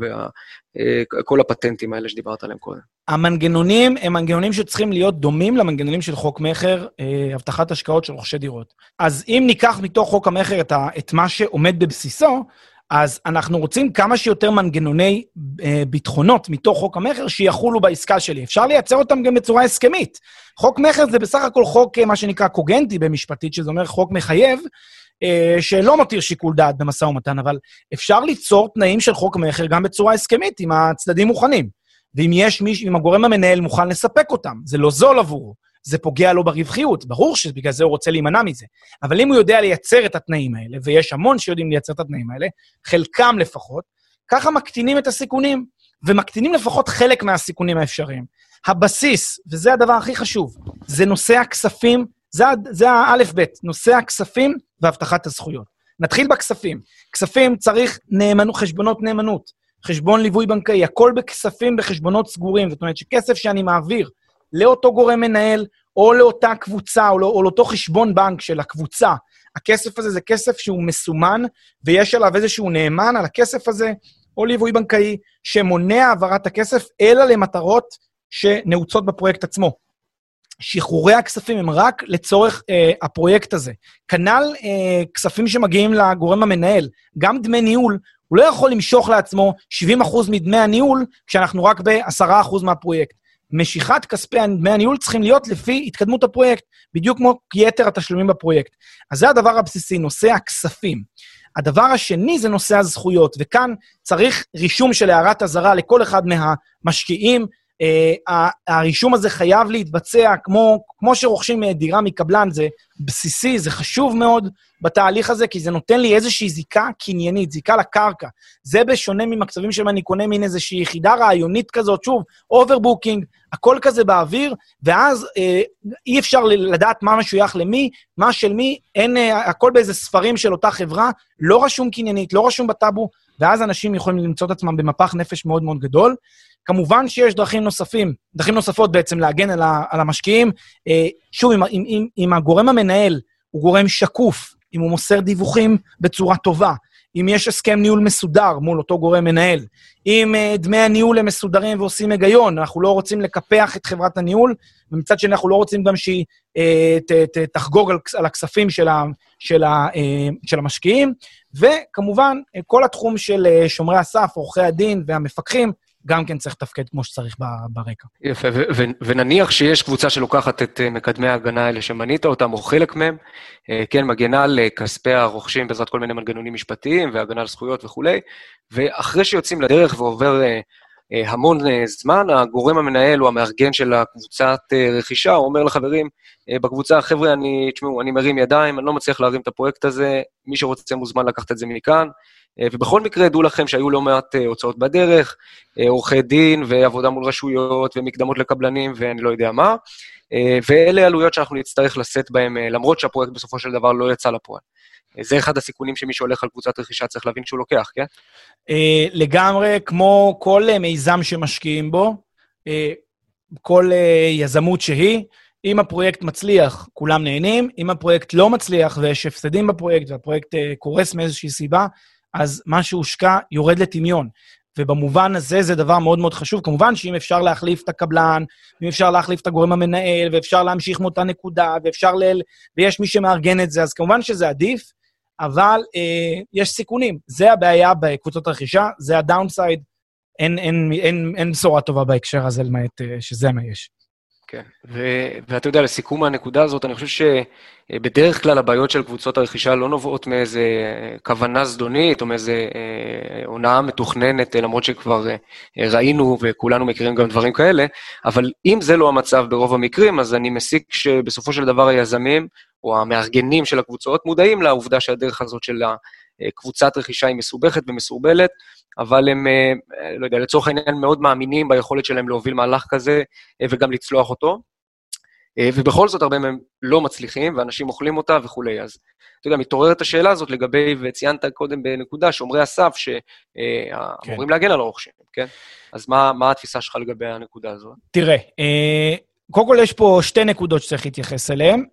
וכל הפטנטים האלה שדיברת עליהם קודם. המנגנונים הם מנגנונים שצריכים להיות דומים למנגנונים של חוק מכר, הבטחת השקעות של רוכשי דירות. אז אם ניקח מתוך חוק המכר את, את מה שעומד בבסיסו, אז אנחנו רוצים כמה שיותר מנגנוני אה, ביטחונות מתוך חוק המכר שיחולו בעסקה שלי. אפשר לייצר אותם גם בצורה הסכמית. חוק מכר זה בסך הכל חוק, אה, מה שנקרא קוגנטי במשפטית, שזה אומר חוק מחייב, אה, שלא מותיר שיקול דעת במשא ומתן, אבל אפשר ליצור תנאים של חוק מכר גם בצורה הסכמית, אם הצדדים מוכנים. ואם יש מישהו, אם הגורם המנהל מוכן לספק אותם, זה לא זול עבורו. זה פוגע לו ברווחיות. ברור שבגלל זה הוא רוצה להימנע מזה. אבל אם הוא יודע לייצר את התנאים האלה, ויש המון שיודעים לייצר את התנאים האלה, חלקם לפחות, ככה מקטינים את הסיכונים, ומקטינים לפחות חלק מהסיכונים האפשריים. הבסיס, וזה הדבר הכי חשוב, זה נושא הכספים, זה, זה האלף-בית, נושא הכספים והבטחת הזכויות. נתחיל בכספים. כספים צריך נאמנות, חשבונות נאמנות, חשבון ליווי בנקאי, הכל בכספים בחשבונות סגורים. זאת אומרת שכסף שאני מעביר לאותו גורם מנהל, או לאותה קבוצה, או, לא, או לאותו חשבון בנק של הקבוצה, הכסף הזה זה כסף שהוא מסומן, ויש עליו איזשהו נאמן על הכסף הזה, או ליווי בנקאי, שמונע העברת הכסף, אלא למטרות שנעוצות בפרויקט עצמו. שחרורי הכספים הם רק לצורך אה, הפרויקט הזה. כנ"ל אה, כספים שמגיעים לגורם המנהל, גם דמי ניהול, הוא לא יכול למשוך לעצמו 70% מדמי הניהול כשאנחנו רק ב-10% מהפרויקט. משיכת כספי דמי הניהול צריכים להיות לפי התקדמות הפרויקט, בדיוק כמו יתר התשלומים בפרויקט. אז זה הדבר הבסיסי, נושא הכספים. הדבר השני זה נושא הזכויות, וכאן צריך רישום של הערת אזהרה לכל אחד מהמשקיעים, הרישום הזה חייב להתבצע כמו, כמו שרוכשים דירה מקבלן, זה בסיסי, זה חשוב מאוד בתהליך הזה, כי זה נותן לי איזושהי זיקה קניינית, זיקה לקרקע. זה בשונה ממצבים שבהם אני קונה מין איזושהי יחידה רעיונית כזאת, שוב, overbooking, הכל כזה באוויר, ואז אה, אי אפשר לדעת מה משוייך למי, מה של מי, אין, אה, הכל באיזה ספרים של אותה חברה, לא רשום קניינית, לא רשום בטאבו, ואז אנשים יכולים למצוא את עצמם במפח נפש מאוד מאוד גדול. כמובן שיש דרכים נוספים, דרכים נוספות בעצם להגן על, ה, על המשקיעים. אה, שוב, אם, אם, אם, הגורם המנהל הוא גורם שקוף, אם הוא מוסר דיווחים בצורה טובה, אם יש הסכם ניהול מסודר מול אותו גורם מנהל, אם uh, דמי הניהול הם מסודרים ועושים היגיון, אנחנו לא רוצים לקפח את חברת הניהול, ומצד שני אנחנו לא רוצים גם שהיא uh, ת, ת, תחגוג על, על הכספים של, ה, של, ה, uh, של המשקיעים, וכמובן, uh, כל התחום של uh, שומרי הסף, עורכי הדין והמפקחים, גם כן צריך לתפקד כמו שצריך ברקע. יפה, ונניח שיש קבוצה שלוקחת את אה, מקדמי ההגנה האלה שמנית אותם, או חלק מהם, אה, כן, מגנה על אה, כספי הרוכשים בעזרת כל מיני מנגנונים משפטיים והגנה על זכויות וכולי, ואחרי שיוצאים לדרך ועובר המון זמן, הגורם המנהל או המארגן של הקבוצת רכישה, הוא אומר לחברים, בקבוצה, חבר'ה, אני, תשמעו, אני מרים ידיים, אני לא מצליח להרים את הפרויקט הזה, מי שרוצה מוזמן לקחת את זה מכאן, אה, ובכל מקרה, דעו לכם שהיו לא מעט אה, הוצאות בדרך, אה, עורכי דין ועבודה מול רשויות ומקדמות לקבלנים ואני לא יודע מה, ואלה עלויות שאנחנו נצטרך לשאת בהן, למרות שהפרויקט בסופו של דבר לא יצא לפועל. זה אחד הסיכונים שמי שהולך על קבוצת רכישה צריך להבין שהוא לוקח, כן? לגמרי, כמו כל מיזם שמשקיעים בו, כל יזמות שהיא, אם הפרויקט מצליח, כולם נהנים, אם הפרויקט לא מצליח ויש הפסדים בפרויקט והפרויקט קורס מאיזושהי סיבה, אז מה שהושקע יורד לטמיון. ובמובן הזה זה דבר מאוד מאוד חשוב. כמובן שאם אפשר להחליף את הקבלן, ואם אפשר להחליף את הגורם המנהל, ואפשר להמשיך מאותה נקודה, ואפשר ל... ויש מי שמארגן את זה, אז כמובן שזה עדיף, אבל אה, יש סיכונים. זה הבעיה בקבוצות רכישה, זה הדאונסייד. אין, אין, בשורה טובה בהקשר הזה, למעט אה, שזה מה יש. כן, ו- ואתה יודע, לסיכום הנקודה הזאת, אני חושב שבדרך כלל הבעיות של קבוצות הרכישה לא נובעות מאיזה כוונה זדונית או מאיזה אה, הונאה מתוכננת, למרות שכבר אה, ראינו וכולנו מכירים גם דברים כאלה, אבל אם זה לא המצב ברוב המקרים, אז אני מסיק שבסופו של דבר היזמים או המארגנים של הקבוצות מודעים לעובדה שהדרך הזאת של הקבוצת רכישה היא מסובכת ומסורבלת, אבל הם, אה, לא יודע, לצורך העניין מאוד מאמינים ביכולת שלהם להוביל מהלך כזה אה, וגם לצלוח אותו. אה, ובכל זאת הרבה מהם לא מצליחים, ואנשים אוכלים אותה וכולי. אז אתה יודע, מתעוררת השאלה הזאת לגבי, וציינת קודם בנקודה, שומרי הסף שאמורים כן. להגן על הרוכשים, כן? אז מה, מה התפיסה שלך לגבי הנקודה הזאת? תראה, קודם כל יש פה שתי נקודות שצריך להתייחס אליהן,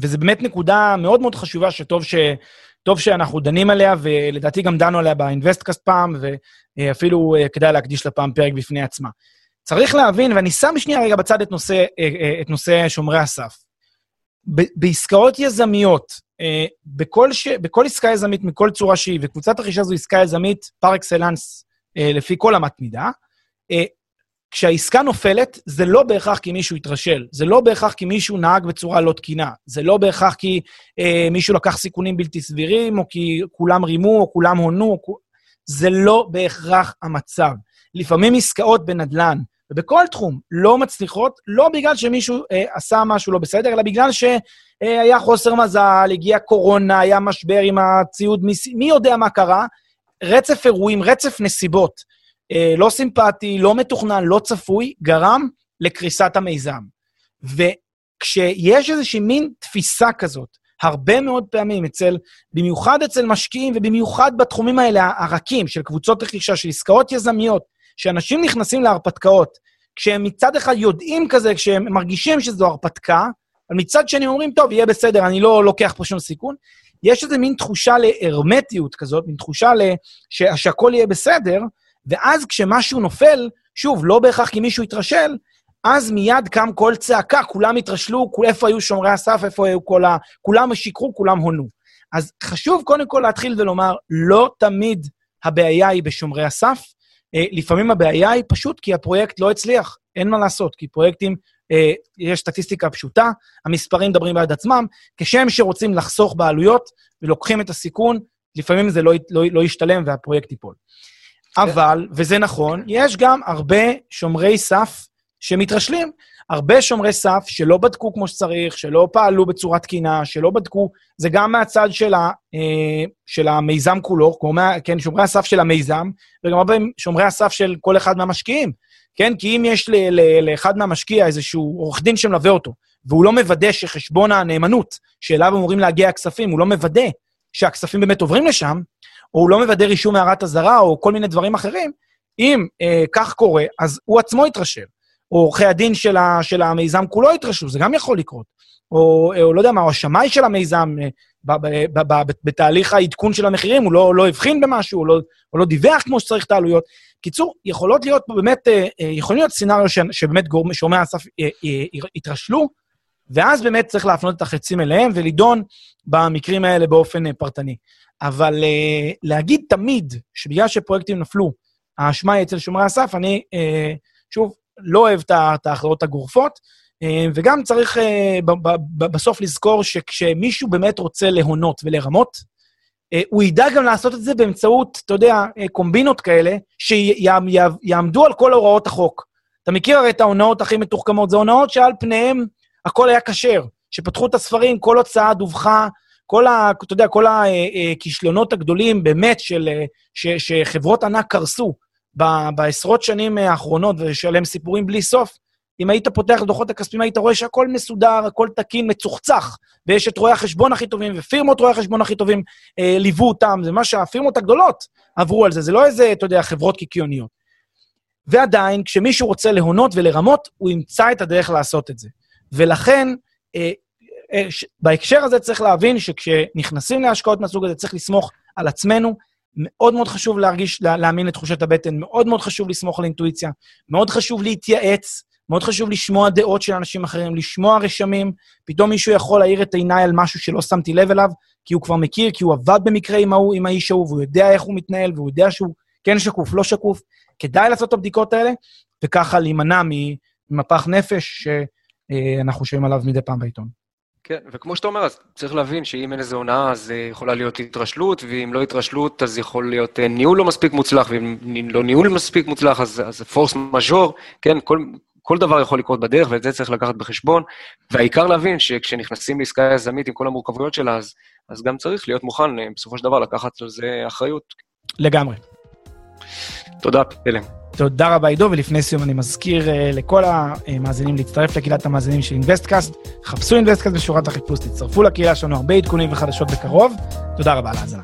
וזו באמת נקודה מאוד מאוד חשובה, שטוב ש... טוב שאנחנו דנים עליה, ולדעתי גם דנו עליה באינבסטקאסט פעם, ואפילו אה, כדאי להקדיש לה פעם פרק בפני עצמה. צריך להבין, ואני שם שנייה רגע בצד את נושא, אה, אה, את נושא שומרי הסף. בעסקאות יזמיות, בכל, ש... בכל עסקה יזמית מכל צורה שהיא, וקבוצת רכישה זו עסקה יזמית פר אקסלנס לפי כל אמת מידה, כשהעסקה נופלת, זה לא בהכרח כי מישהו התרשל, זה לא בהכרח כי מישהו נהג בצורה לא תקינה, זה לא בהכרח כי אה, מישהו לקח סיכונים בלתי סבירים, או כי כולם רימו, או כולם הונו, או... זה לא בהכרח המצב. לפעמים עסקאות בנדל"ן, ובכל תחום, לא מצליחות, לא בגלל שמישהו אה, עשה משהו לא בסדר, אלא בגלל שהיה אה, חוסר מזל, הגיעה קורונה, היה משבר עם הציוד, מי, מי יודע מה קרה, רצף אירועים, רצף נסיבות. אה, לא סימפטי, לא מתוכנן, לא צפוי, גרם לקריסת המיזם. כשיש איזושהי מין תפיסה כזאת, הרבה מאוד פעמים אצל, במיוחד אצל משקיעים ובמיוחד בתחומים האלה הרכים של קבוצות רכישה, של עסקאות יזמיות, שאנשים נכנסים להרפתקאות, כשהם מצד אחד יודעים כזה, כשהם מרגישים שזו הרפתקה, אבל מצד שני אומרים, טוב, יהיה בסדר, אני לא לוקח פה שום סיכון, יש איזו מין תחושה להרמטיות כזאת, מין תחושה ש... שהכל יהיה בסדר, ואז כשמשהו נופל, שוב, לא בהכרח כי מישהו התרשל, אז מיד קם קול צעקה, כולם התרשלו, איפה היו שומרי הסף, איפה היו כל ה... כולם שיקרו, כולם הונו. אז חשוב קודם כל להתחיל ולומר, לא תמיד הבעיה היא בשומרי הסף, אה, לפעמים הבעיה היא פשוט כי הפרויקט לא הצליח, אין מה לעשות, כי פרויקטים, אה, יש סטטיסטיקה פשוטה, המספרים מדברים בעד עצמם, כשם שרוצים לחסוך בעלויות ולוקחים את הסיכון, לפעמים זה לא, לא, לא ישתלם והפרויקט ייפול. אבל, וזה נכון, יש גם הרבה שומרי סף שמתרשלים. הרבה שומרי סף שלא בדקו כמו שצריך, שלא פעלו בצורה תקינה, שלא בדקו, זה גם מהצד של, ה, אה, של המיזם כולו, כמו מה, כן, שומרי הסף של המיזם, וגם הרבה שומרי הסף של כל אחד מהמשקיעים, כן? כי אם יש ל, ל, לאחד מהמשקיע איזשהו עורך דין שמלווה אותו, והוא לא מוודא שחשבון הנאמנות שאליו אמורים להגיע הכספים, הוא לא מוודא שהכספים באמת עוברים לשם, או הוא לא מוודא רישום הערת אזהרה, או כל מיני דברים אחרים, אם אה, כך קורה, אז הוא עצמו יתרשל. או עורכי הדין של, ה, של המיזם כולו יתרשלו, זה גם יכול לקרות. או, או לא יודע מה, או השמאי של המיזם, אה, ב, ב, ב, ב, בתהליך העדכון של המחירים, הוא לא, לא הבחין במשהו, הוא לא, הוא לא דיווח כמו שצריך את העלויות. קיצור, יכולות להיות פה באמת, אה, אה, יכולים להיות סצנריו שבאמת גורמי, שומעי הסף יתרשלו, ואז באמת צריך להפנות את החצים אליהם ולדון במקרים האלה באופן פרטני. אבל להגיד תמיד שבגלל שפרויקטים נפלו, האשמה היא אצל שומרי הסף, אני, שוב, לא אוהב את ההכרעות הגורפות, אה, וגם צריך אה, בסוף לזכור שכשמישהו באמת רוצה להונות ולרמות, אה, הוא ידע גם לעשות את זה באמצעות, אתה יודע, קומבינות כאלה, שיעמדו על כל הוראות החוק. אתה מכיר הרי את ההונאות הכי מתוחכמות, זה הונאות שעל פניהן הכל היה כשר. שפתחו את הספרים, כל הוצאה דווחה, כל ה... אתה יודע, כל הכישלונות הגדולים באמת של... ש, שחברות ענק קרסו. ב- בעשרות שנים האחרונות, ויש עליהם סיפורים בלי סוף, אם היית פותח את הדוחות הכספיים, היית רואה שהכל מסודר, הכל תקין, מצוחצח, ויש את רואי החשבון הכי טובים, ופירמות רואי החשבון הכי טובים אה, ליוו אותם, זה מה שהפירמות הגדולות עברו על זה, זה לא איזה, אתה יודע, חברות קיקיוניות. ועדיין, כשמישהו רוצה להונות ולרמות, הוא ימצא את הדרך לעשות את זה. ולכן, אה, אה, בהקשר הזה צריך להבין שכשנכנסים להשקעות מהסוג הזה, צריך לסמוך על עצמנו, מאוד מאוד חשוב להרגיש, להאמין לתחושת הבטן, מאוד מאוד חשוב לסמוך על אינטואיציה, מאוד חשוב להתייעץ, מאוד חשוב לשמוע דעות של אנשים אחרים, לשמוע רשמים, פתאום מישהו יכול להאיר את עיניי על משהו שלא שמתי לב אליו, כי הוא כבר מכיר, כי הוא עבד במקרה עם ההוא, עם האיש ההוא, והוא יודע איך הוא מתנהל, והוא יודע שהוא כן שקוף, לא שקוף. כדאי לעשות את הבדיקות האלה, וככה להימנע ממפח נפש שאנחנו שומעים עליו מדי פעם בעיתון. כן, וכמו שאתה אומר, אז צריך להבין שאם אין איזו הונאה, אז אה, יכולה להיות התרשלות, ואם לא התרשלות, אז יכול להיות אה, ניהול לא מספיק מוצלח, ואם לא ניהול מספיק מוצלח, אז זה פורס מז'ור, כן, כל, כל דבר יכול לקרות בדרך, ואת זה צריך לקחת בחשבון. והעיקר להבין שכשנכנסים לעסקה יזמית עם כל המורכבויות שלה, אז, אז גם צריך להיות מוכן אה, בסופו של דבר לקחת על זה אחריות. לגמרי. תודה, פלם. תודה רבה, עידו, ולפני סיום אני מזכיר אה, לכל המאזינים להצטרף לקהילת המאזינים של InvestCast. חפשו InvestCast בשורת החיפוש, תצטרפו לקהילה שלנו, הרבה עדכונים וחדשות בקרוב. תודה רבה על ההאזנה.